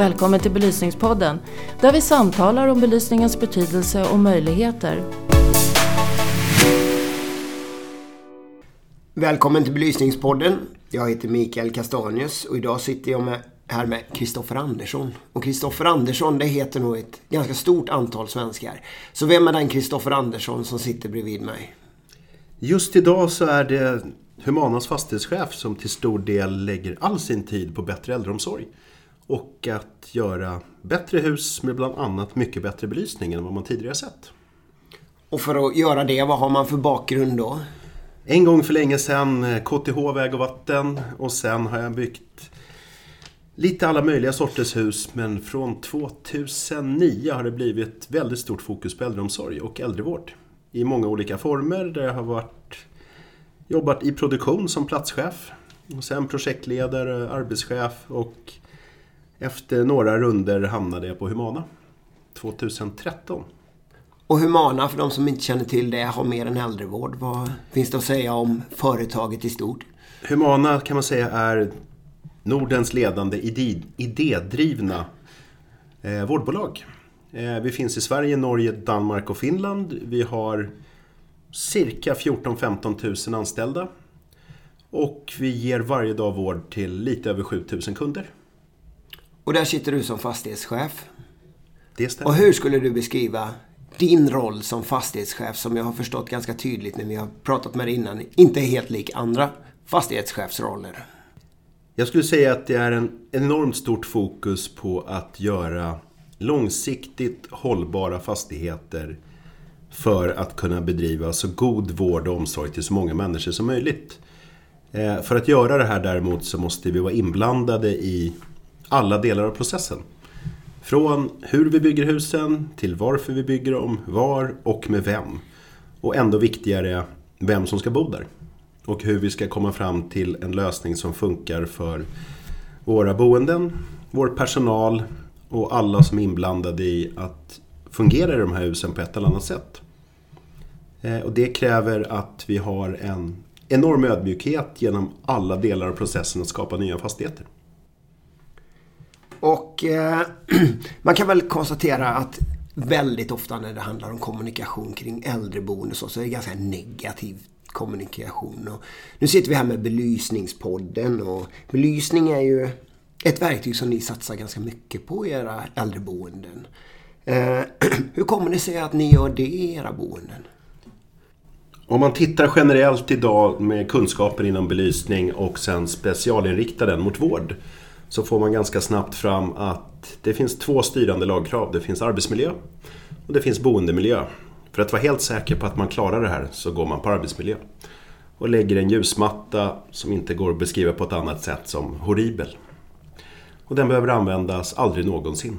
Välkommen till Belysningspodden där vi samtalar om belysningens betydelse och möjligheter. Välkommen till Belysningspodden. Jag heter Mikael Kastanius och idag sitter jag med, här med Kristoffer Andersson. Och Kristoffer Andersson, det heter nog ett ganska stort antal svenskar. Så vem är den Kristoffer Andersson som sitter bredvid mig? Just idag så är det Humanas fastighetschef som till stor del lägger all sin tid på bättre äldreomsorg. Och att göra bättre hus med bland annat mycket bättre belysning än vad man tidigare sett. Och för att göra det, vad har man för bakgrund då? En gång för länge sedan KTH Väg och Vatten och sen har jag byggt lite alla möjliga sorters hus men från 2009 har det blivit väldigt stort fokus på äldreomsorg och äldrevård. I många olika former där jag har varit, jobbat i produktion som platschef och sen projektledare, arbetschef och efter några runder hamnade jag på Humana 2013. Och Humana, för de som inte känner till det, har mer än äldrevård. Vad finns det att säga om företaget i stort? Humana kan man säga är Nordens ledande idé, idédrivna eh, vårdbolag. Eh, vi finns i Sverige, Norge, Danmark och Finland. Vi har cirka 14-15 000 anställda. Och vi ger varje dag vård till lite över 7 000 kunder. Och där sitter du som fastighetschef. Det stämmer. Och hur skulle du beskriva din roll som fastighetschef som jag har förstått ganska tydligt när vi har pratat med dig innan inte är helt lik andra fastighetschefsroller? Jag skulle säga att det är en enormt stort fokus på att göra långsiktigt hållbara fastigheter för att kunna bedriva så god vård och omsorg till så många människor som möjligt. Eh, för att göra det här däremot så måste vi vara inblandade i alla delar av processen. Från hur vi bygger husen till varför vi bygger dem, var och med vem. Och ändå viktigare, vem som ska bo där. Och hur vi ska komma fram till en lösning som funkar för våra boenden, vår personal och alla som är inblandade i att fungera i de här husen på ett eller annat sätt. Eh, och det kräver att vi har en enorm ödmjukhet genom alla delar av processen att skapa nya fastigheter. Och eh, man kan väl konstatera att väldigt ofta när det handlar om kommunikation kring äldreboende så, så är det ganska negativ kommunikation. Och nu sitter vi här med Belysningspodden och belysning är ju ett verktyg som ni satsar ganska mycket på i era äldreboenden. Eh, hur kommer det sig att ni gör det i era boenden? Om man tittar generellt idag med kunskaper inom belysning och sen specialinriktar den mot vård så får man ganska snabbt fram att det finns två styrande lagkrav. Det finns arbetsmiljö och det finns boendemiljö. För att vara helt säker på att man klarar det här så går man på arbetsmiljö. Och lägger en ljusmatta som inte går att beskriva på ett annat sätt som horribel. Och den behöver användas aldrig någonsin.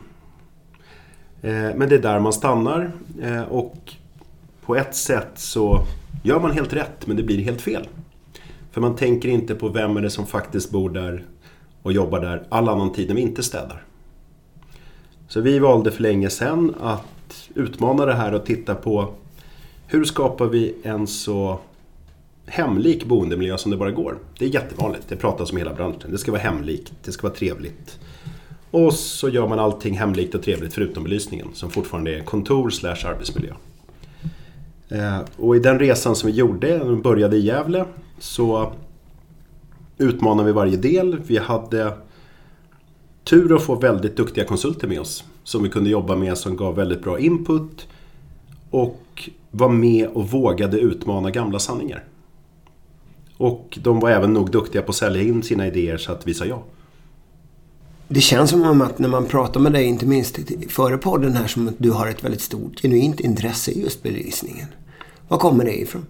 Eh, men det är där man stannar eh, och på ett sätt så gör man helt rätt men det blir helt fel. För man tänker inte på vem är det som faktiskt bor där och jobbar där all annan tid när vi inte städar. Så vi valde för länge sedan att utmana det här och titta på hur skapar vi en så hemlik boendemiljö som det bara går. Det är jättevanligt, det pratas om hela branschen. Det ska vara hemlikt, det ska vara trevligt. Och så gör man allting hemlikt och trevligt förutom belysningen som fortfarande är kontor slash arbetsmiljö. Eh, och i den resan som vi gjorde, började i Gävle, så utmanade vi varje del. Vi hade tur att få väldigt duktiga konsulter med oss som vi kunde jobba med som gav väldigt bra input och var med och vågade utmana gamla sanningar. Och de var även nog duktiga på att sälja in sina idéer så att vi sa ja. Det känns som att när man pratar med dig, inte minst före podden här, som att du har ett väldigt stort genuint intresse i just belysningen. Var kommer det ifrån?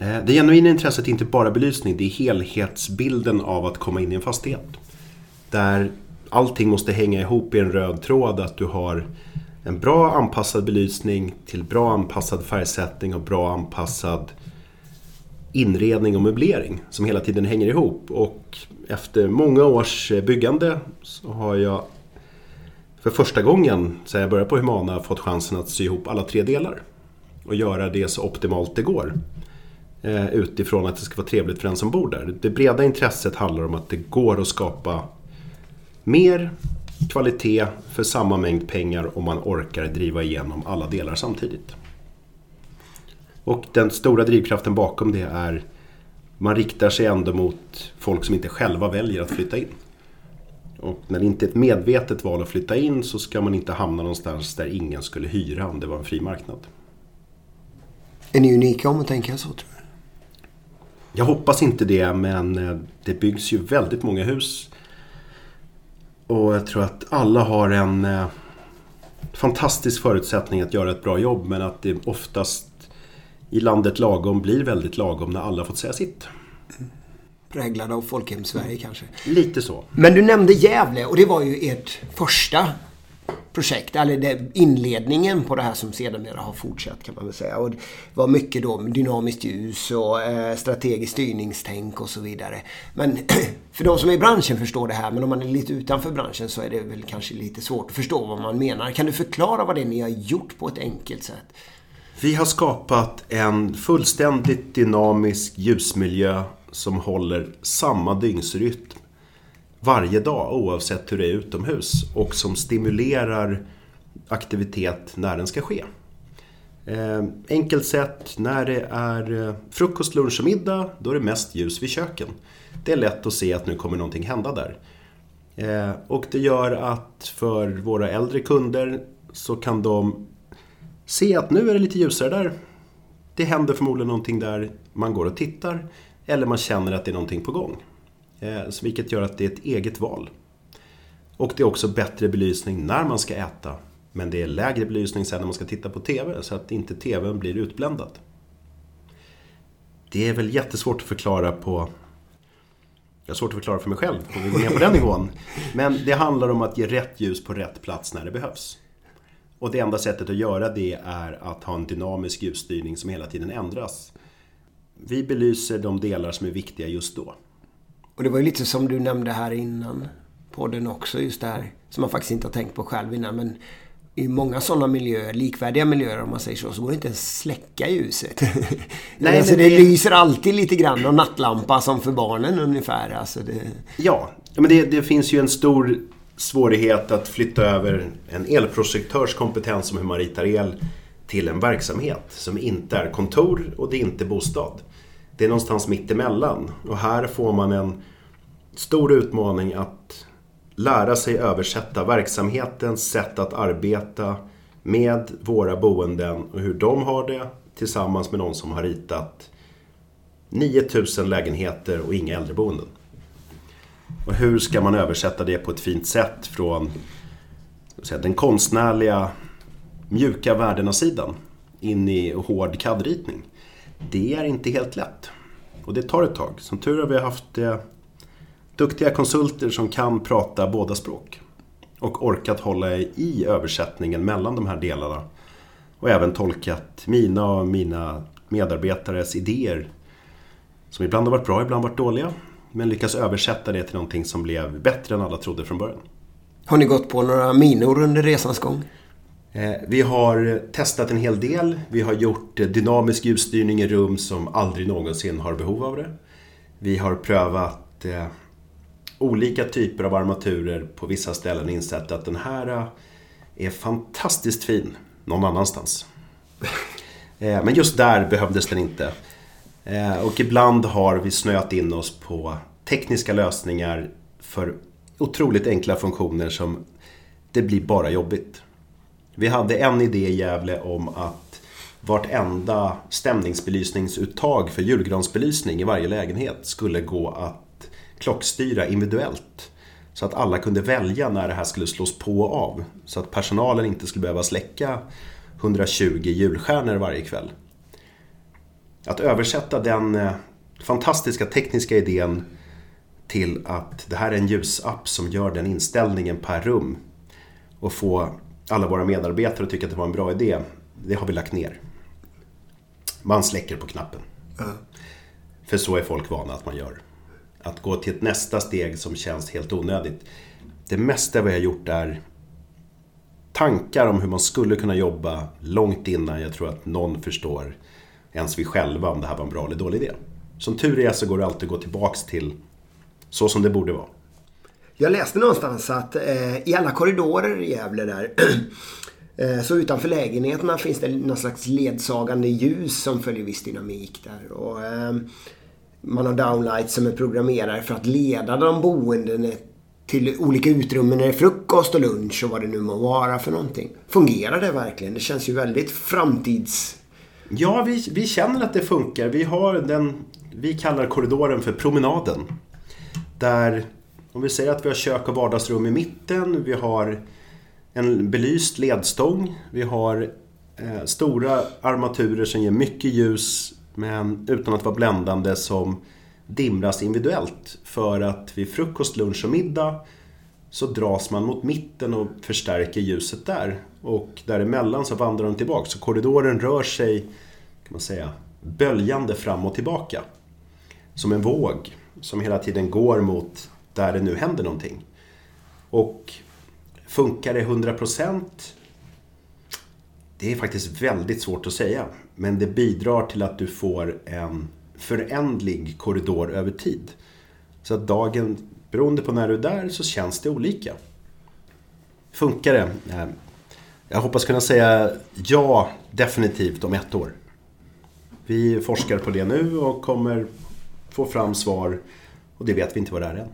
Eh, det genuina intresset är inte bara belysning, det är helhetsbilden av att komma in i en fastighet. Där allting måste hänga ihop i en röd tråd, att du har en bra anpassad belysning till bra anpassad färgsättning och bra anpassad inredning och möblering som hela tiden hänger ihop. Och efter många års byggande så har jag för första gången sedan jag började på Humana fått chansen att sy ihop alla tre delar och göra det så optimalt det går. Eh, utifrån att det ska vara trevligt för den som bor där. Det breda intresset handlar om att det går att skapa mer kvalitet för samma mängd pengar om man orkar driva igenom alla delar samtidigt. Och den stora drivkraften bakom det är man riktar sig ändå mot folk som inte själva väljer att flytta in. Och när det inte är ett medvetet val att flytta in så ska man inte hamna någonstans där ingen skulle hyra om det var en fri marknad. Är ni unika om att tänka så tror? Jag hoppas inte det men eh, det byggs ju väldigt många hus. Och jag tror att alla har en eh, fantastisk förutsättning att göra ett bra jobb men att det oftast i landet lagom blir väldigt lagom när alla fått säga sitt. Präglad av Folkhem-Sverige kanske. Lite så. Men du nämnde Gävle och det var ju ert första projekt, eller det, inledningen på det här som sedermera har fortsatt kan man väl säga. Och det var mycket då dynamiskt ljus och eh, strategiskt styrningstänk och så vidare. Men för de som är i branschen förstår det här, men om man är lite utanför branschen så är det väl kanske lite svårt att förstå vad man menar. Kan du förklara vad det är ni har gjort på ett enkelt sätt? Vi har skapat en fullständigt dynamisk ljusmiljö som håller samma dygnsrytm varje dag oavsett hur det är utomhus och som stimulerar aktivitet när den ska ske. Eh, enkelt sett, när det är eh, frukost, lunch och middag, då är det mest ljus vid köken. Det är lätt att se att nu kommer någonting hända där. Eh, och det gör att för våra äldre kunder så kan de se att nu är det lite ljusare där. Det händer förmodligen någonting där. Man går och tittar. Eller man känner att det är någonting på gång. Eh, vilket gör att det är ett eget val. Och det är också bättre belysning när man ska äta. Men det är lägre belysning sen när man ska titta på TV så att inte TVn blir utbländad. Det är väl jättesvårt att förklara på... Jag har svårt att förklara för mig själv om vi går ner på den nivån. Men det handlar om att ge rätt ljus på rätt plats när det behövs. Och det enda sättet att göra det är att ha en dynamisk ljusstyrning som hela tiden ändras. Vi belyser de delar som är viktiga just då. Och det var ju lite som du nämnde här innan podden också, just det här som man faktiskt inte har tänkt på själv innan. Men i många sådana miljöer, likvärdiga miljöer om man säger så, så går det inte ens släcka ljuset. Nej, alltså, det, det lyser alltid lite grann och nattlampa som för barnen ungefär. Alltså det... Ja, men det, det finns ju en stor svårighet att flytta över en elprojektörs kompetens om hur man ritar el till en verksamhet som inte är kontor och det är inte bostad. Det är någonstans mitt emellan och här får man en stor utmaning att lära sig översätta verksamhetens sätt att arbeta med våra boenden och hur de har det tillsammans med någon som har ritat 9000 lägenheter och inga äldreboenden. Och hur ska man översätta det på ett fint sätt från säga, den konstnärliga mjuka värdena-sidan in i hård CAD-ritning? Det är inte helt lätt. Och det tar ett tag. Som tur har vi haft eh, duktiga konsulter som kan prata båda språk. Och orkat hålla i översättningen mellan de här delarna. Och även tolkat mina och mina medarbetares idéer. Som ibland har varit bra, ibland varit dåliga. Men lyckas översätta det till någonting som blev bättre än alla trodde från början. Har ni gått på några minor under resans gång? Eh, vi har testat en hel del. Vi har gjort dynamisk ljusstyrning i rum som aldrig någonsin har behov av det. Vi har prövat eh, olika typer av armaturer på vissa ställen och insett att den här eh, är fantastiskt fin någon annanstans. Men just där behövdes den inte. Och ibland har vi snöat in oss på tekniska lösningar för otroligt enkla funktioner som det blir bara jobbigt. Vi hade en idé i Gävle om att vartenda stämningsbelysningsuttag för julgransbelysning i varje lägenhet skulle gå att klockstyra individuellt. Så att alla kunde välja när det här skulle slås på och av. Så att personalen inte skulle behöva släcka 120 julstjärnor varje kväll. Att översätta den eh, fantastiska tekniska idén till att det här är en ljusapp som gör den inställningen per rum och få alla våra medarbetare tycka att det var en bra idé, det har vi lagt ner. Man släcker på knappen. Mm. För så är folk vana att man gör. Att gå till ett nästa steg som känns helt onödigt. Det mesta vi har gjort är tankar om hur man skulle kunna jobba långt innan jag tror att någon förstår, ens vi själva, om det här var en bra eller dålig idé. Som tur är så går det alltid att gå tillbaks till så som det borde vara. Jag läste någonstans att eh, i alla korridorer i Gävle där eh, så utanför lägenheterna finns det någon slags ledsagande ljus som följer viss dynamik där. Och, eh, man har downlights som är programmerade för att leda de boende till olika utrymmen när det är frukost och lunch och vad det nu må vara för någonting. Fungerar det verkligen? Det känns ju väldigt framtids... Ja, vi, vi känner att det funkar. Vi har den, vi kallar korridoren för promenaden. Där, om vi säger att vi har kök och vardagsrum i mitten, vi har en belyst ledstång, vi har eh, stora armaturer som ger mycket ljus men utan att vara bländande som dimras individuellt. För att vid frukost, lunch och middag så dras man mot mitten och förstärker ljuset där. Och däremellan så vandrar de tillbaka. Så korridoren rör sig, kan man säga, böljande fram och tillbaka. Som en våg som hela tiden går mot där det nu händer någonting. Och funkar det 100%? Det är faktiskt väldigt svårt att säga. Men det bidrar till att du får en förändlig korridor över tid. Så att dagen, beroende på när du är där, så känns det olika. Funkar det? Eh, jag hoppas kunna säga ja, definitivt om ett år. Vi forskar på det nu och kommer få fram svar och det vet vi inte vad det är än.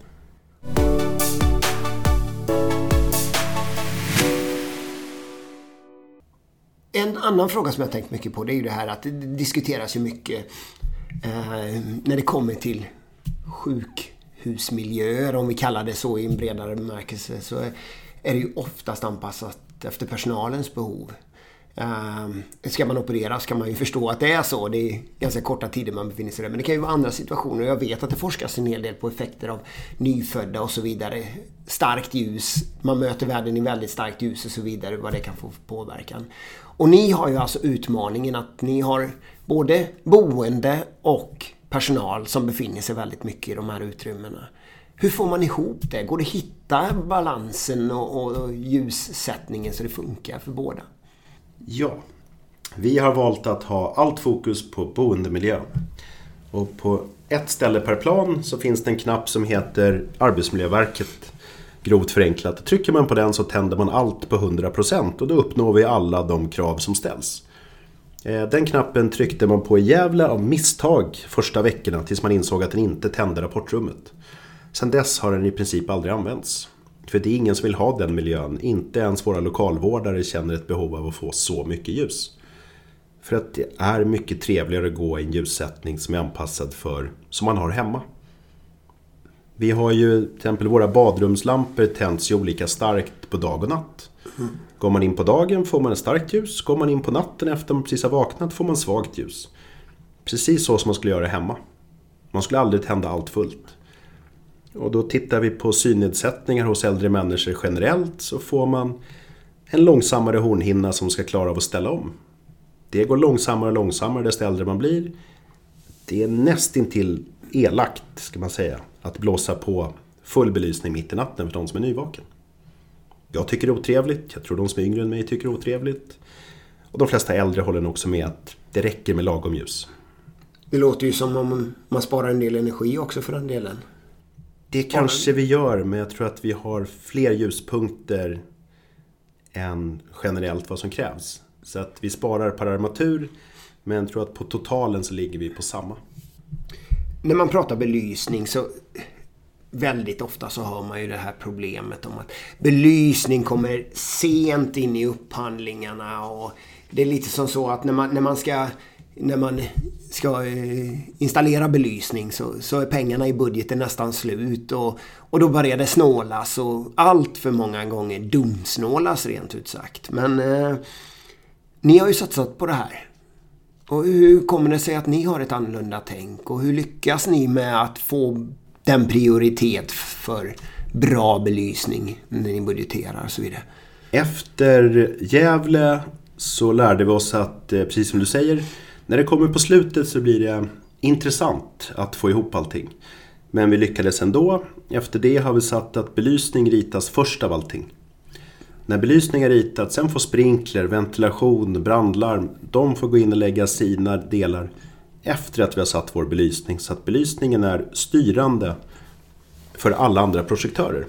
En annan fråga som jag tänkt mycket på det är ju det här att det diskuteras ju mycket eh, när det kommer till sjukhusmiljöer, om vi kallar det så i en bredare bemärkelse, så är det ju oftast anpassat efter personalens behov. Eh, ska man operera ska man ju förstå att det är så. Det är ganska korta tider man befinner sig där. Men det kan ju vara andra situationer. Jag vet att det forskas en hel del på effekter av nyfödda och så vidare. Starkt ljus, man möter världen i väldigt starkt ljus och så vidare. Vad det kan få för påverkan. Och ni har ju alltså utmaningen att ni har både boende och personal som befinner sig väldigt mycket i de här utrymmena. Hur får man ihop det? Går det att hitta balansen och, och ljussättningen så det funkar för båda? Ja, vi har valt att ha allt fokus på boendemiljön. Och på ett ställe per plan så finns det en knapp som heter Arbetsmiljöverket. Grovt förenklat. Trycker man på den så tänder man allt på 100% och då uppnår vi alla de krav som ställs. Eh, den knappen tryckte man på i Gävle av misstag första veckorna tills man insåg att den inte tände rapportrummet. Sedan dess har den i princip aldrig använts. För det är ingen som vill ha den miljön. Inte ens våra lokalvårdare känner ett behov av att få så mycket ljus. För att det är mycket trevligare att gå i en ljussättning som är anpassad för som man har hemma. Vi har ju till exempel våra badrumslampor tänds ju olika starkt på dag och natt. Går man in på dagen får man ett starkt ljus. Går man in på natten efter man precis har vaknat får man svagt ljus. Precis så som man skulle göra hemma. Man skulle aldrig tända allt fullt. Och då tittar vi på synnedsättningar hos äldre människor generellt så får man en långsammare hornhinna som ska klara av att ställa om. Det går långsammare och långsammare desto äldre man blir. Det är nästintill elakt, ska man säga, att blåsa på full belysning mitt i natten för de som är nyvaken. Jag tycker det är otrevligt, jag tror de som är yngre än mig tycker det är otrevligt. Och de flesta äldre håller nog också med att det räcker med lagom ljus. Det låter ju som om man sparar en del energi också för den delen. Det kanske vi gör, men jag tror att vi har fler ljuspunkter än generellt vad som krävs. Så att vi sparar per armatur, men jag tror att på totalen så ligger vi på samma. När man pratar belysning så väldigt ofta så hör man ju det här problemet om att belysning kommer sent in i upphandlingarna och det är lite som så att när man, när man ska när man ska eh, installera belysning så, så är pengarna i budgeten nästan slut och, och då börjar det snålas och allt för många gånger dumsnålas rent ut sagt. Men eh, ni har ju satsat på det här. Och hur kommer det sig att ni har ett annorlunda tänk och hur lyckas ni med att få den prioritet för bra belysning när ni budgeterar och så vidare? Efter Gävle så lärde vi oss att, eh, precis som du säger, när det kommer på slutet så blir det intressant att få ihop allting. Men vi lyckades ändå. Efter det har vi satt att belysning ritas först av allting. När belysning är ritat, sen får sprinkler, ventilation, brandlarm, de får gå in och lägga sina delar efter att vi har satt vår belysning. Så att belysningen är styrande för alla andra projektörer.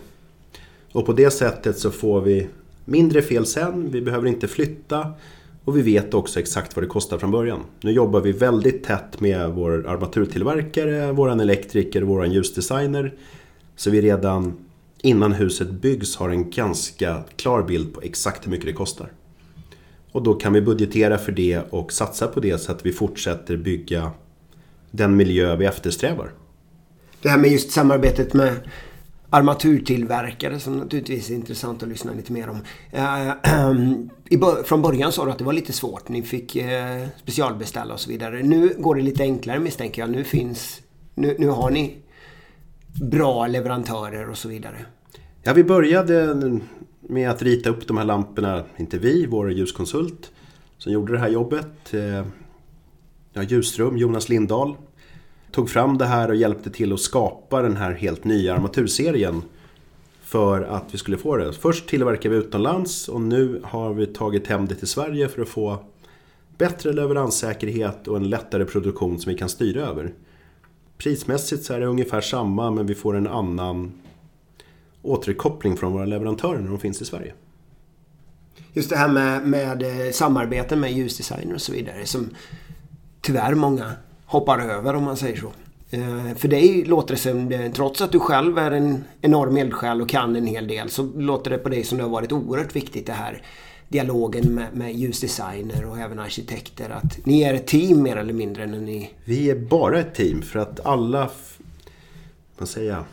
Och på det sättet så får vi mindre fel sen, vi behöver inte flytta och vi vet också exakt vad det kostar från början. Nu jobbar vi väldigt tätt med vår armaturtillverkare, vår elektriker vår ljusdesigner. Så vi redan innan huset byggs har en ganska klar bild på exakt hur mycket det kostar. Och då kan vi budgetera för det och satsa på det så att vi fortsätter bygga den miljö vi eftersträvar. Det här med just samarbetet med armaturtillverkare som naturligtvis är intressant att lyssna lite mer om. Eh, från början sa du att det var lite svårt. Ni fick eh, specialbeställa och så vidare. Nu går det lite enklare misstänker jag. Nu finns... Nu, nu har ni bra leverantörer och så vidare. Ja, vi började med att rita upp de här lamporna. Inte vi, vår ljuskonsult som gjorde det här jobbet. Eh, ja, ljusrum, Jonas Lindahl tog fram det här och hjälpte till att skapa den här helt nya armaturserien för att vi skulle få det. Först tillverkade vi utomlands och nu har vi tagit hem det till Sverige för att få bättre leveranssäkerhet och en lättare produktion som vi kan styra över. Prismässigt så är det ungefär samma men vi får en annan återkoppling från våra leverantörer när de finns i Sverige. Just det här med, med eh, samarbeten med ljusdesigner och så vidare som tyvärr många hoppar över om man säger så. Eh, för dig låter det som, trots att du själv är en enorm eldsjäl och kan en hel del, så låter det på dig som det har varit oerhört viktigt det här dialogen med, med ljusdesigner och även arkitekter. Att ni är ett team mer eller mindre när ni... Vi är bara ett team för att alla... Vad säger?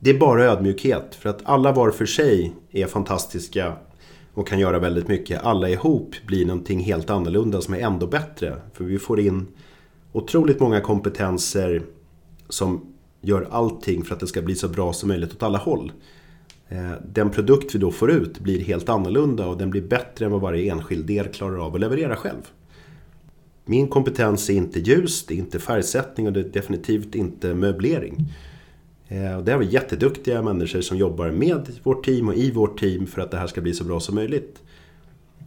Det är bara ödmjukhet. För att alla var för sig är fantastiska och kan göra väldigt mycket. Alla ihop blir någonting helt annorlunda som är ändå bättre. För vi får in otroligt många kompetenser som gör allting för att det ska bli så bra som möjligt åt alla håll. Eh, den produkt vi då får ut blir helt annorlunda och den blir bättre än vad varje enskild del klarar av att leverera själv. Min kompetens är inte ljus, det är inte färgsättning och det är definitivt inte möblering. Eh, och det är jätteduktiga människor som jobbar med vårt team och i vårt team för att det här ska bli så bra som möjligt.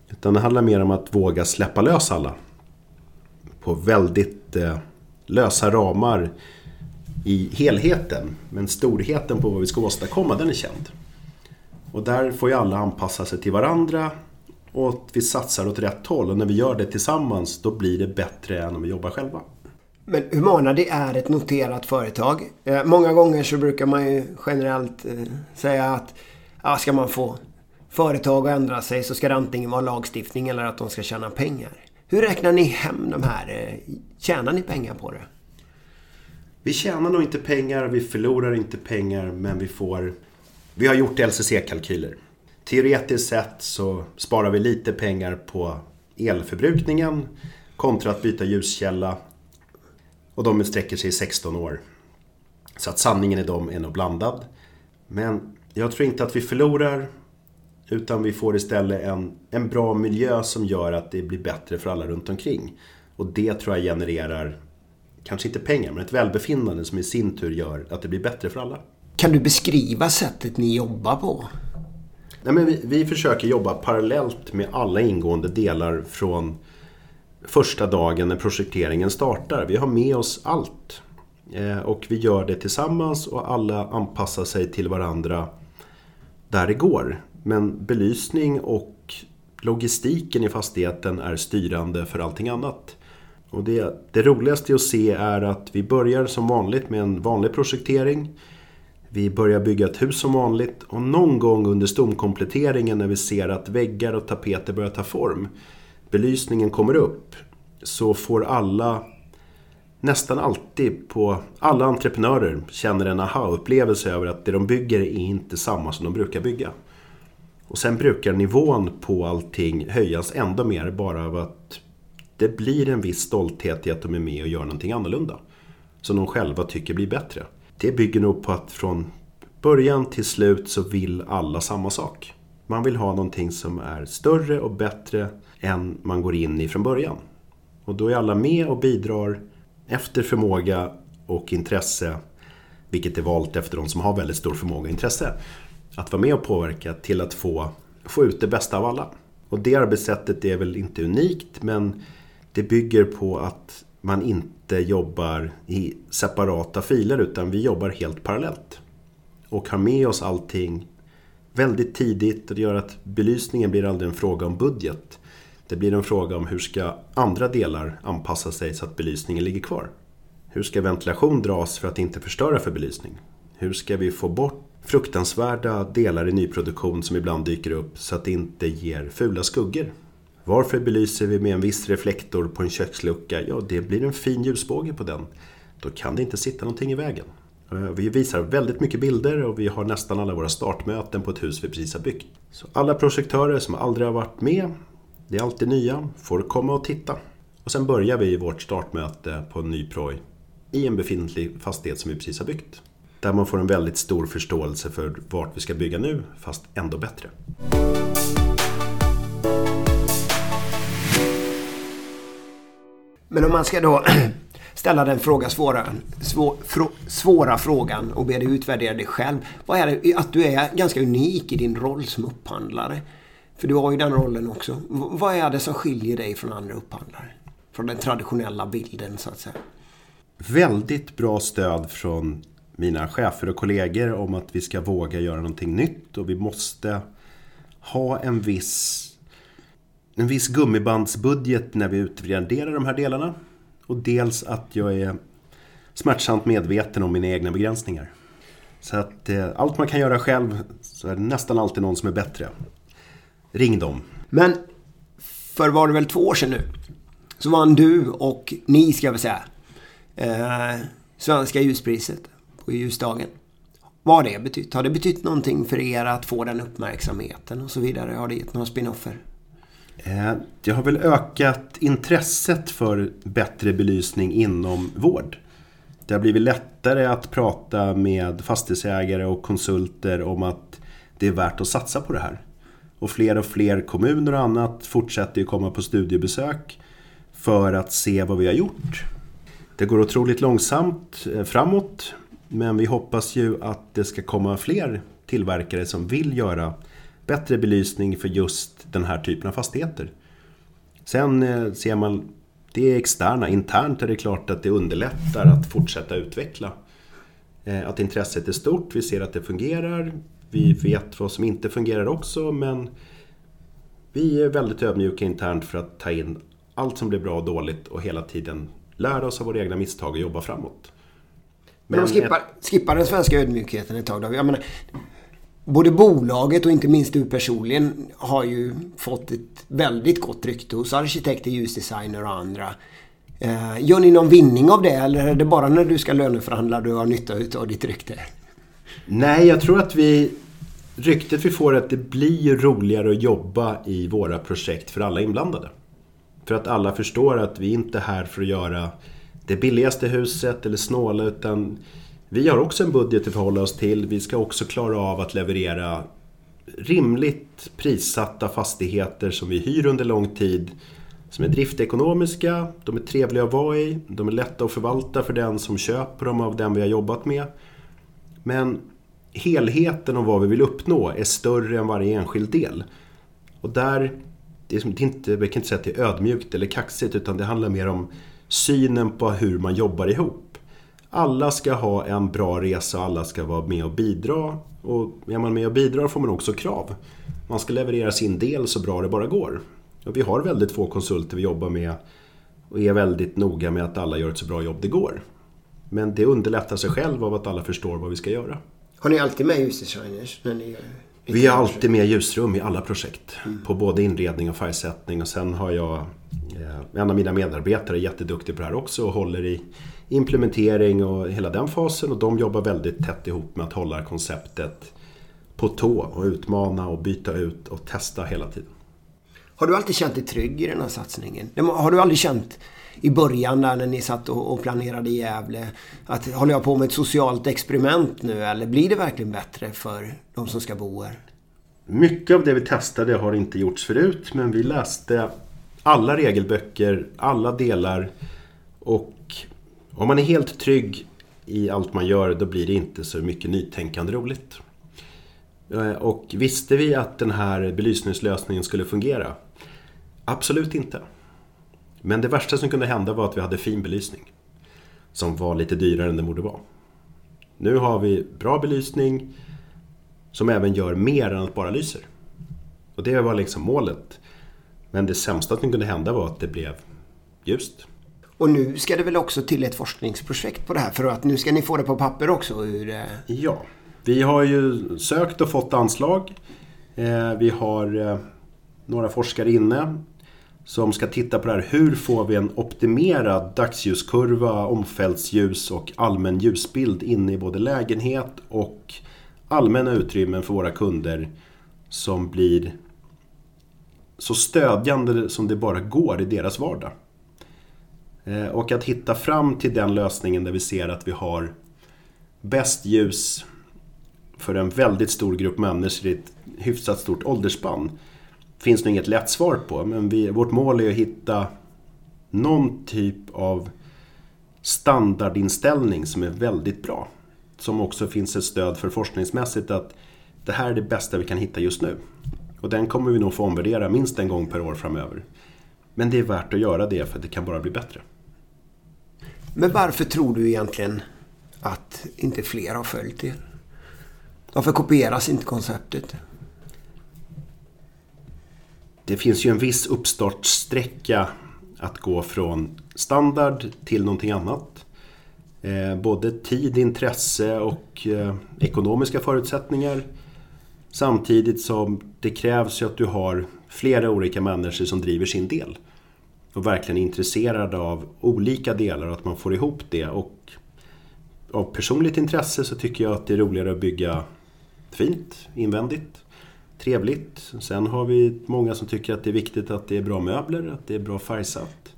Utan det handlar mer om att våga släppa lös alla. På väldigt eh, lösa ramar i helheten. Men storheten på vad vi ska åstadkomma, den är känd. Och där får ju alla anpassa sig till varandra och att vi satsar åt rätt håll. Och när vi gör det tillsammans, då blir det bättre än om vi jobbar själva. Men Humana det är ett noterat företag. Eh, många gånger så brukar man ju generellt eh, säga att ja, ska man få företag att ändra sig så ska det antingen vara lagstiftning eller att de ska tjäna pengar. Hur räknar ni hem de här? Eh, tjänar ni pengar på det? Vi tjänar nog inte pengar, vi förlorar inte pengar, men vi får... Vi har gjort LCC-kalkyler. Teoretiskt sett så sparar vi lite pengar på elförbrukningen kontra att byta ljuskälla och de sträcker sig i 16 år. Så att sanningen i dem är nog blandad. Men jag tror inte att vi förlorar utan vi får istället en, en bra miljö som gör att det blir bättre för alla runt omkring. Och det tror jag genererar, kanske inte pengar, men ett välbefinnande som i sin tur gör att det blir bättre för alla. Kan du beskriva sättet ni jobbar på? Nej, men vi, vi försöker jobba parallellt med alla ingående delar från första dagen när projekteringen startar. Vi har med oss allt. Eh, och vi gör det tillsammans och alla anpassar sig till varandra där det går. Men belysning och logistiken i fastigheten är styrande för allting annat. Och det, det roligaste att se är att vi börjar som vanligt med en vanlig projektering. Vi börjar bygga ett hus som vanligt och någon gång under stomkompletteringen när vi ser att väggar och tapeter börjar ta form belysningen kommer upp så får alla nästan alltid på alla entreprenörer känner en aha-upplevelse över att det de bygger är inte samma som de brukar bygga. Och sen brukar nivån på allting höjas ändå mer bara av att det blir en viss stolthet i att de är med och gör någonting annorlunda. Som de själva tycker blir bättre. Det bygger nog på att från början till slut så vill alla samma sak. Man vill ha någonting som är större och bättre än man går in i från början. Och då är alla med och bidrar efter förmåga och intresse, vilket är valt efter de som har väldigt stor förmåga och intresse, att vara med och påverka till att få, få ut det bästa av alla. Och det arbetssättet är väl inte unikt, men det bygger på att man inte jobbar i separata filer utan vi jobbar helt parallellt. Och har med oss allting väldigt tidigt och det gör att belysningen blir aldrig en fråga om budget. Det blir en fråga om hur ska andra delar anpassa sig så att belysningen ligger kvar. Hur ska ventilation dras för att inte förstöra för belysning? Hur ska vi få bort fruktansvärda delar i nyproduktion som ibland dyker upp så att det inte ger fula skuggor? Varför belyser vi med en viss reflektor på en kökslucka? Ja, det blir en fin ljusbåge på den. Då kan det inte sitta någonting i vägen. Eh, vi visar väldigt mycket bilder och vi har nästan alla våra startmöten på ett hus vi precis har byggt. Så alla projektörer som aldrig har varit med, det är alltid nya, får komma och titta. Och sen börjar vi vårt startmöte på en ny proj i en befintlig fastighet som vi precis har byggt. Där man får en väldigt stor förståelse för vart vi ska bygga nu, fast ändå bättre. Men om man ska då ställa den fråga svåra, svå, frå, svåra frågan och be dig utvärdera dig själv. Vad är det, att du är ganska unik i din roll som upphandlare. För du har ju den rollen också. Vad är det som skiljer dig från andra upphandlare? Från den traditionella bilden så att säga. Väldigt bra stöd från mina chefer och kollegor om att vi ska våga göra någonting nytt och vi måste ha en viss en viss gummibandsbudget när vi utvärderar de här delarna. Och dels att jag är smärtsamt medveten om mina egna begränsningar. Så att eh, allt man kan göra själv så är det nästan alltid någon som är bättre. Ring dem. Men för var det väl två år sedan nu så vann du och ni ska jag väl säga eh, Svenska ljuspriset på ljusdagen. Vad har det betytt? Har det betytt någonting för er att få den uppmärksamheten och så vidare? Har det gett några spinoffer? Eh, det har väl ökat intresset för bättre belysning inom vård. Det har blivit lättare att prata med fastighetsägare och konsulter om att det är värt att satsa på det här. Och fler och fler kommuner och annat fortsätter ju komma på studiebesök för att se vad vi har gjort. Det går otroligt långsamt eh, framåt men vi hoppas ju att det ska komma fler tillverkare som vill göra bättre belysning för just den här typen av fastigheter. Sen eh, ser man, det är externa. Internt är det klart att det underlättar att fortsätta utveckla. Eh, att intresset är stort, vi ser att det fungerar. Vi vet vad som inte fungerar också men vi är väldigt ödmjuka internt för att ta in allt som blir bra och dåligt och hela tiden lära oss av våra egna misstag och jobba framåt. Men, Men de skippar, skippar den svenska ödmjukheten ett tag då. Jag menar, både bolaget och inte minst du personligen har ju fått ett väldigt gott rykte hos arkitekter, ljusdesigner och andra. Eh, gör ni någon vinning av det eller är det bara när du ska löneförhandla du har nytta av ditt rykte? Nej, jag tror att vi... Ryktet vi får är att det blir roligare att jobba i våra projekt för alla inblandade. För att alla förstår att vi inte är här för att göra det billigaste huset eller snåla utan vi har också en budget att förhålla oss till. Vi ska också klara av att leverera rimligt prissatta fastigheter som vi hyr under lång tid. Som är driftekonomiska, de är trevliga att vara i, de är lätta att förvalta för den som köper dem av den vi har jobbat med. Men helheten och vad vi vill uppnå är större än varje enskild del. Och där, det är inte, jag kan inte säga att det är ödmjukt eller kaxigt utan det handlar mer om synen på hur man jobbar ihop alla ska ha en bra resa och alla ska vara med och bidra. Och är man med och bidrar får man också krav. Man ska leverera sin del så bra det bara går. Och vi har väldigt få konsulter vi jobbar med och är väldigt noga med att alla gör ett så bra jobb det går. Men det underlättar sig själv av att alla förstår vad vi ska göra. Har ni alltid med ljusdesigners? När ni vi har alltid med ljusrum i alla projekt. Mm. På både inredning och färgsättning. Och sen har jag eh, en av mina medarbetare är jätteduktig på det här också och håller i implementering och hela den fasen. Och de jobbar väldigt tätt ihop med att hålla konceptet på tå och utmana och byta ut och testa hela tiden. Har du alltid känt dig trygg i den här satsningen? Har du aldrig känt i början där när ni satt och planerade i Gävle att håller jag på med ett socialt experiment nu eller blir det verkligen bättre för de som ska bo här? Mycket av det vi testade har inte gjorts förut men vi läste alla regelböcker, alla delar och om man är helt trygg i allt man gör då blir det inte så mycket nytänkande roligt. Eh, och visste vi att den här belysningslösningen skulle fungera? Absolut inte. Men det värsta som kunde hända var att vi hade fin belysning. Som var lite dyrare än den borde vara. Nu har vi bra belysning som även gör mer än att bara lyser. Och det var liksom målet. Men det sämsta som kunde hända var att det blev ljust. Och nu ska det väl också till ett forskningsprojekt på det här för att nu ska ni få det på papper också? Hur. Eh, ja, vi har ju sökt och fått anslag. Eh, vi har eh, några forskare inne som ska titta på det här. Hur får vi en optimerad dagsljuskurva, omfältsljus och allmän ljusbild inne i både lägenhet och allmänna utrymmen för våra kunder som blir så stödjande som det bara går i deras vardag. Eh, och att hitta fram till den lösningen där vi ser att vi har bäst ljus för en väldigt stor grupp människor i ett hyfsat stort åldersspann finns det inget lätt svar på. Men vi, vårt mål är att hitta någon typ av standardinställning som är väldigt bra. Som också finns ett stöd för forskningsmässigt att det här är det bästa vi kan hitta just nu. Och den kommer vi nog få omvärdera minst en gång per år framöver. Men det är värt att göra det för det kan bara bli bättre. Men varför tror du egentligen att inte fler har följt er? Varför kopieras inte konceptet? Det finns ju en viss uppstartsträcka att gå från standard till någonting annat. Eh, både tid, intresse och eh, ekonomiska förutsättningar. Samtidigt som det krävs ju att du har flera olika människor som driver sin del. Och verkligen är intresserade av olika delar och att man får ihop det. Och av personligt intresse så tycker jag att det är roligare att bygga fint, invändigt, trevligt. Sen har vi många som tycker att det är viktigt att det är bra möbler, att det är bra färgsatt.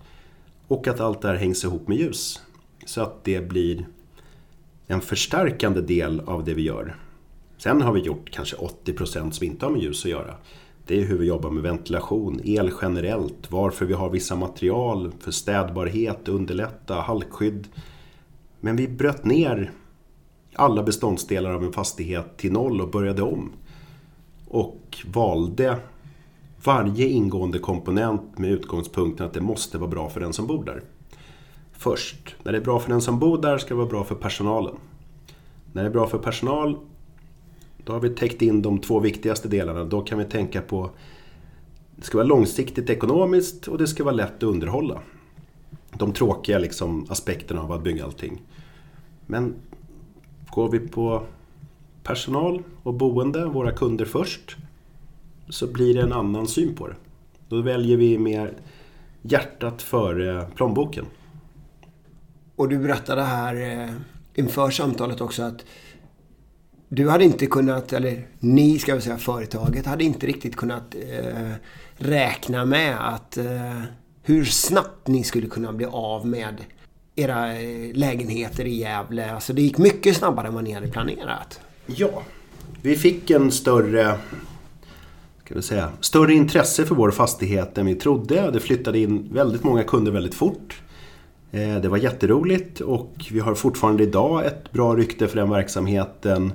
Och att allt det här hängs ihop med ljus. Så att det blir en förstärkande del av det vi gör. Sen har vi gjort kanske 80% som inte har med ljus att göra. Det är hur vi jobbar med ventilation, el generellt, varför vi har vissa material för städbarhet, underlätta, halkskydd. Men vi bröt ner alla beståndsdelar av en fastighet till noll och började om. Och valde varje ingående komponent med utgångspunkten att det måste vara bra för den som bor där. Först, när det är bra för den som bor där ska det vara bra för personalen. När det är bra för personal, då har vi täckt in de två viktigaste delarna. Då kan vi tänka på det ska vara långsiktigt ekonomiskt och det ska vara lätt att underhålla. De tråkiga liksom, aspekterna av att bygga allting. Men går vi på personal och boende, våra kunder först, så blir det en annan syn på det. Då väljer vi mer hjärtat före plånboken. Och du berättade här eh, inför samtalet också att du hade inte kunnat, eller ni ska vi säga, företaget hade inte riktigt kunnat eh, räkna med att eh, hur snabbt ni skulle kunna bli av med era eh, lägenheter i Gävle. Alltså det gick mycket snabbare än vad ni hade planerat. Ja, vi fick en större ska vi säga, större intresse för vår fastighet än vi trodde. Det flyttade in väldigt många kunder väldigt fort. Eh, det var jätteroligt och vi har fortfarande idag ett bra rykte för den verksamheten.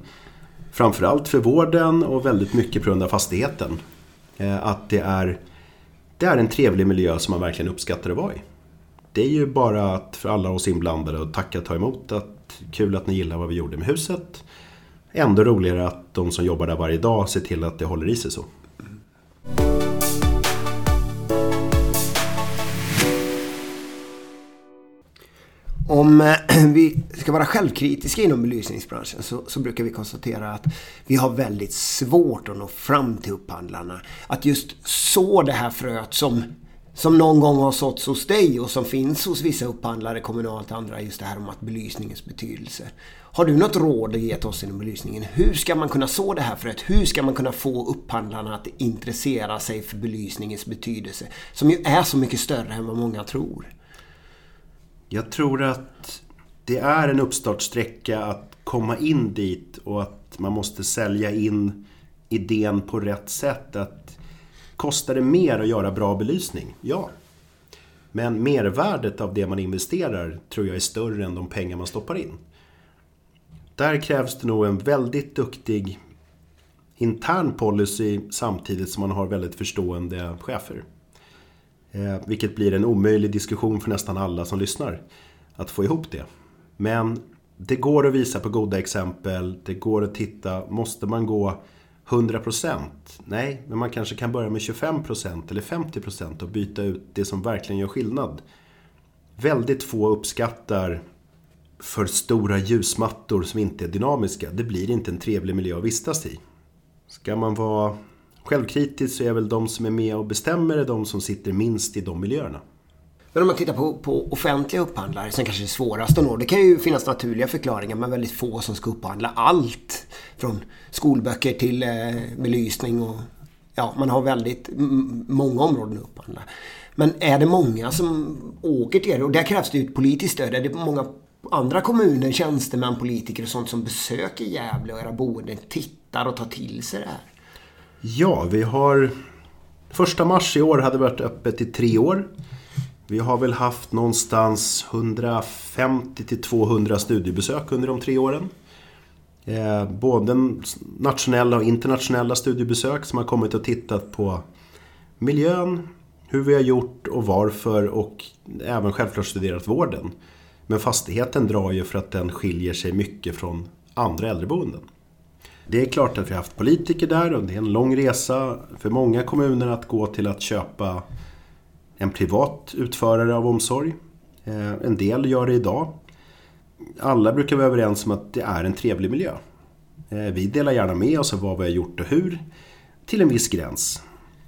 Framförallt för vården och väldigt mycket på grund av fastigheten. Eh, att det är, det är en trevlig miljö som man verkligen uppskattar att vara i. Det är ju bara att för alla oss inblandade att tacka och ta emot. Att, kul att ni gillar vad vi gjorde med huset. Ändå roligare att de som jobbar där varje dag ser till att det håller i sig så. Om eh, vi ska vara självkritiska inom belysningsbranschen så, så, brukar vi konstatera att vi har väldigt svårt att nå fram till upphandlarna. Att just så det här fröet som, som någon gång har såtts hos dig och som finns hos vissa upphandlare, kommunalt och andra, just det här om att belysningens betydelse. Har du något råd att ge till oss inom belysningen? Hur ska man kunna så det här fröet? Hur ska man kunna få upphandlarna att intressera sig för belysningens betydelse? Som ju är så mycket större än vad många tror. Jag tror att det är en uppstartsträcka att komma in dit och att man måste sälja in idén på rätt sätt. Att Kostar det mer att göra bra belysning? Ja. Men mervärdet av det man investerar tror jag är större än de pengar man stoppar in. Där krävs det nog en väldigt duktig intern policy samtidigt som man har väldigt förstående chefer. Eh, vilket blir en omöjlig diskussion för nästan alla som lyssnar. Att få ihop det. Men det går att visa på goda exempel. Det går att titta. Måste man gå 100%? Nej, men man kanske kan börja med 25% eller 50% och byta ut det som verkligen gör skillnad. Väldigt få uppskattar för stora ljusmattor som inte är dynamiska. Det blir inte en trevlig miljö att vistas i. Ska man vara Självkritiskt så är väl de som är med och bestämmer de som sitter minst i de miljöerna. Men om man tittar på, på offentliga upphandlare som kanske är svårast att nå. Det kan ju finnas naturliga förklaringar men väldigt få som ska upphandla allt. Från skolböcker till eh, belysning och ja, man har väldigt många områden att upphandla. Men är det många som åker till er? Och där krävs det ju ett politiskt stöd. Är det många andra kommuner, tjänstemän, politiker och sånt som besöker Gävle och era boenden, tittar och tar till sig det här? Ja, vi har... Första mars i år hade varit öppet i tre år. Vi har väl haft någonstans 150 till 200 studiebesök under de tre åren. Eh, både nationella och internationella studiebesök som har kommit och tittat på miljön, hur vi har gjort och varför och även självklart studerat vården. Men fastigheten drar ju för att den skiljer sig mycket från andra äldreboenden. Det är klart att vi har haft politiker där och det är en lång resa för många kommuner att gå till att köpa en privat utförare av omsorg. Eh, en del gör det idag. Alla brukar vara överens om att det är en trevlig miljö. Eh, vi delar gärna med oss av vad vi har gjort och hur, till en viss gräns.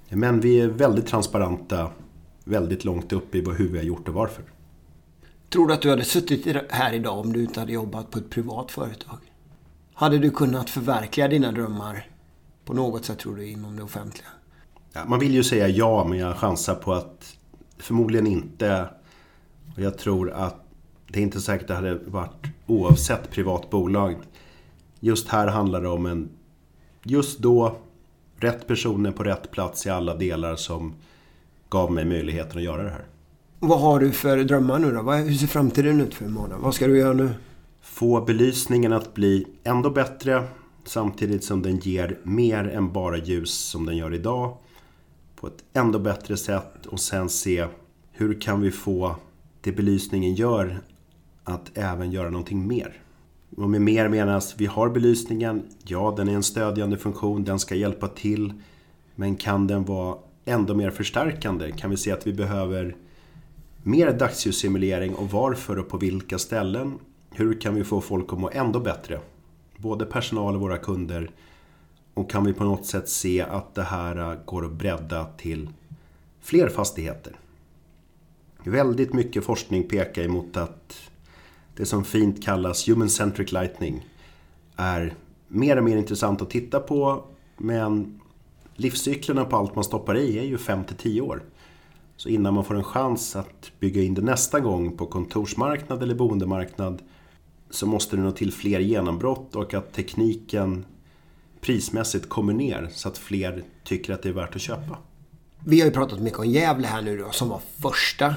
Men vi är väldigt transparenta, väldigt långt upp i hur vi har gjort och varför. Tror du att du hade suttit här idag om du inte hade jobbat på ett privat företag? Hade du kunnat förverkliga dina drömmar på något sätt tror du inom det offentliga? Ja, man vill ju säga ja men jag chansar på att förmodligen inte. Och jag tror att det är inte säkert det hade varit oavsett privat bolag. Just här handlar det om en, just då, rätt personer på rätt plats i alla delar som gav mig möjligheten att göra det här. Vad har du för drömmar nu då? Hur ser framtiden ut för Mona? Vad ska du göra nu? Få belysningen att bli ändå bättre samtidigt som den ger mer än bara ljus som den gör idag på ett ändå bättre sätt och sen se hur kan vi få det belysningen gör att även göra någonting mer. Och med mer menas, vi har belysningen, ja den är en stödjande funktion, den ska hjälpa till. Men kan den vara ändå mer förstärkande? Kan vi se att vi behöver mer dagsljussimulering och varför och på vilka ställen? Hur kan vi få folk att må ändå bättre? Både personal och våra kunder. Och kan vi på något sätt se att det här äh, går att bredda till fler fastigheter? Väldigt mycket forskning pekar emot att det som fint kallas human-centric lighting är mer och mer intressant att titta på men livscyklerna på allt man stoppar i är ju 5-10 år. Så innan man får en chans att bygga in det nästa gång på kontorsmarknad eller boendemarknad så måste det nå till fler genombrott och att tekniken prismässigt kommer ner så att fler tycker att det är värt att köpa. Vi har ju pratat mycket om Gävle här nu då, som var första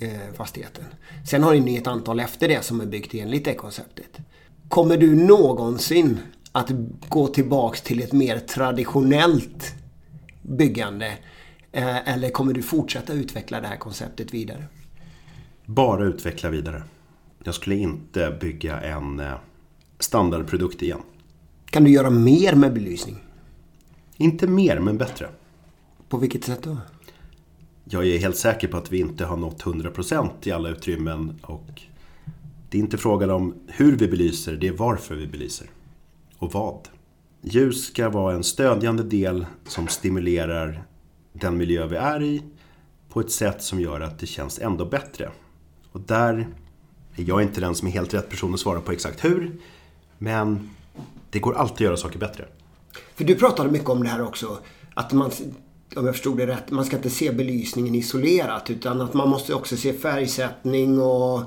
eh, fastigheten. Sen har ni ett antal efter det som är byggt enligt det konceptet. Kommer du någonsin att gå tillbaks till ett mer traditionellt byggande? Eh, eller kommer du fortsätta utveckla det här konceptet vidare? Bara utveckla vidare. Jag skulle inte bygga en eh, standardprodukt igen. Kan du göra mer med belysning? Inte mer, men bättre. På vilket sätt då? Jag är helt säker på att vi inte har nått 100% i alla utrymmen och det är inte frågan om hur vi belyser, det är varför vi belyser. Och vad. Ljus ska vara en stödjande del som stimulerar den miljö vi är i på ett sätt som gör att det känns ändå bättre. Och där är jag inte den som är helt rätt person att svara på exakt hur. Men det går alltid att göra saker bättre. För du pratade mycket om det här också. Att man, om jag förstod det rätt, man ska inte se belysningen isolerat. Utan att man måste också se färgsättning och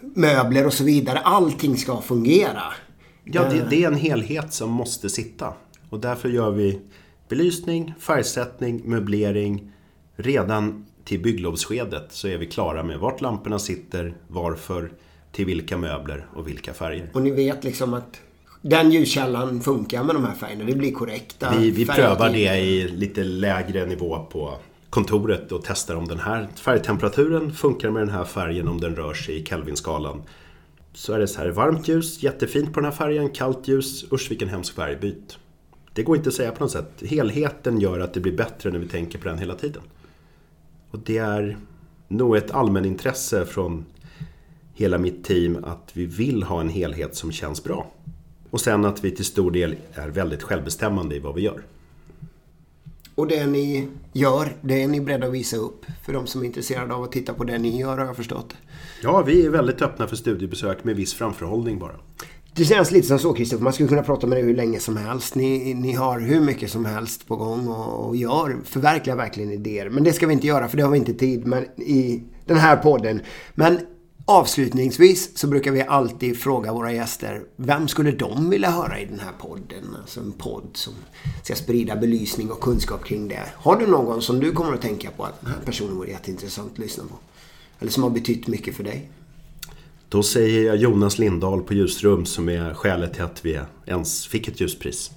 möbler och så vidare. Allting ska fungera. Ja, det, det är en helhet som måste sitta. Och därför gör vi belysning, färgsättning, möblering. Redan till bygglovsskedet så är vi klara med vart lamporna sitter, varför, till vilka möbler och vilka färger. Och ni vet liksom att den ljuskällan funkar med de här färgerna. Det blir korrekta Vi, vi prövar det i lite lägre nivå på kontoret och testar om den här färgtemperaturen funkar med den här färgen om den rör sig i Kelvinskalan. så är det så här, varmt ljus, jättefint på den här färgen, kallt ljus, usch vilken hemsk färg, byt. Det går inte att säga på något sätt. Helheten gör att det blir bättre när vi tänker på den hela tiden. Och det är nog ett allmänintresse från hela mitt team att vi vill ha en helhet som känns bra. Och sen att vi till stor del är väldigt självbestämmande i vad vi gör. Och det ni gör, det är ni beredda att visa upp för de som är intresserade av att titta på det ni gör har jag förstått. Ja, vi är väldigt öppna för studiebesök med viss framförhållning bara. Det känns lite som så Kristoffer, man skulle kunna prata med dig hur länge som helst. Ni, ni har hur mycket som helst på gång och, och gör, förverkligar verkligen idéer. Men det ska vi inte göra för det har vi inte tid med i den här podden. Men Avslutningsvis så brukar vi alltid fråga våra gäster, vem skulle de vilja höra i den här podden? Alltså en podd som ska sprida belysning och kunskap kring det. Har du någon som du kommer att tänka på att den här personen vore jätteintressant att lyssna på? Eller som har betytt mycket för dig? Då säger jag Jonas Lindahl på Ljusrum som är skälet till att vi ens fick ett ljuspris.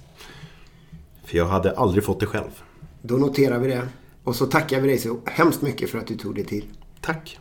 För jag hade aldrig fått det själv. Då noterar vi det. Och så tackar vi dig så hemskt mycket för att du tog dig tid. Tack.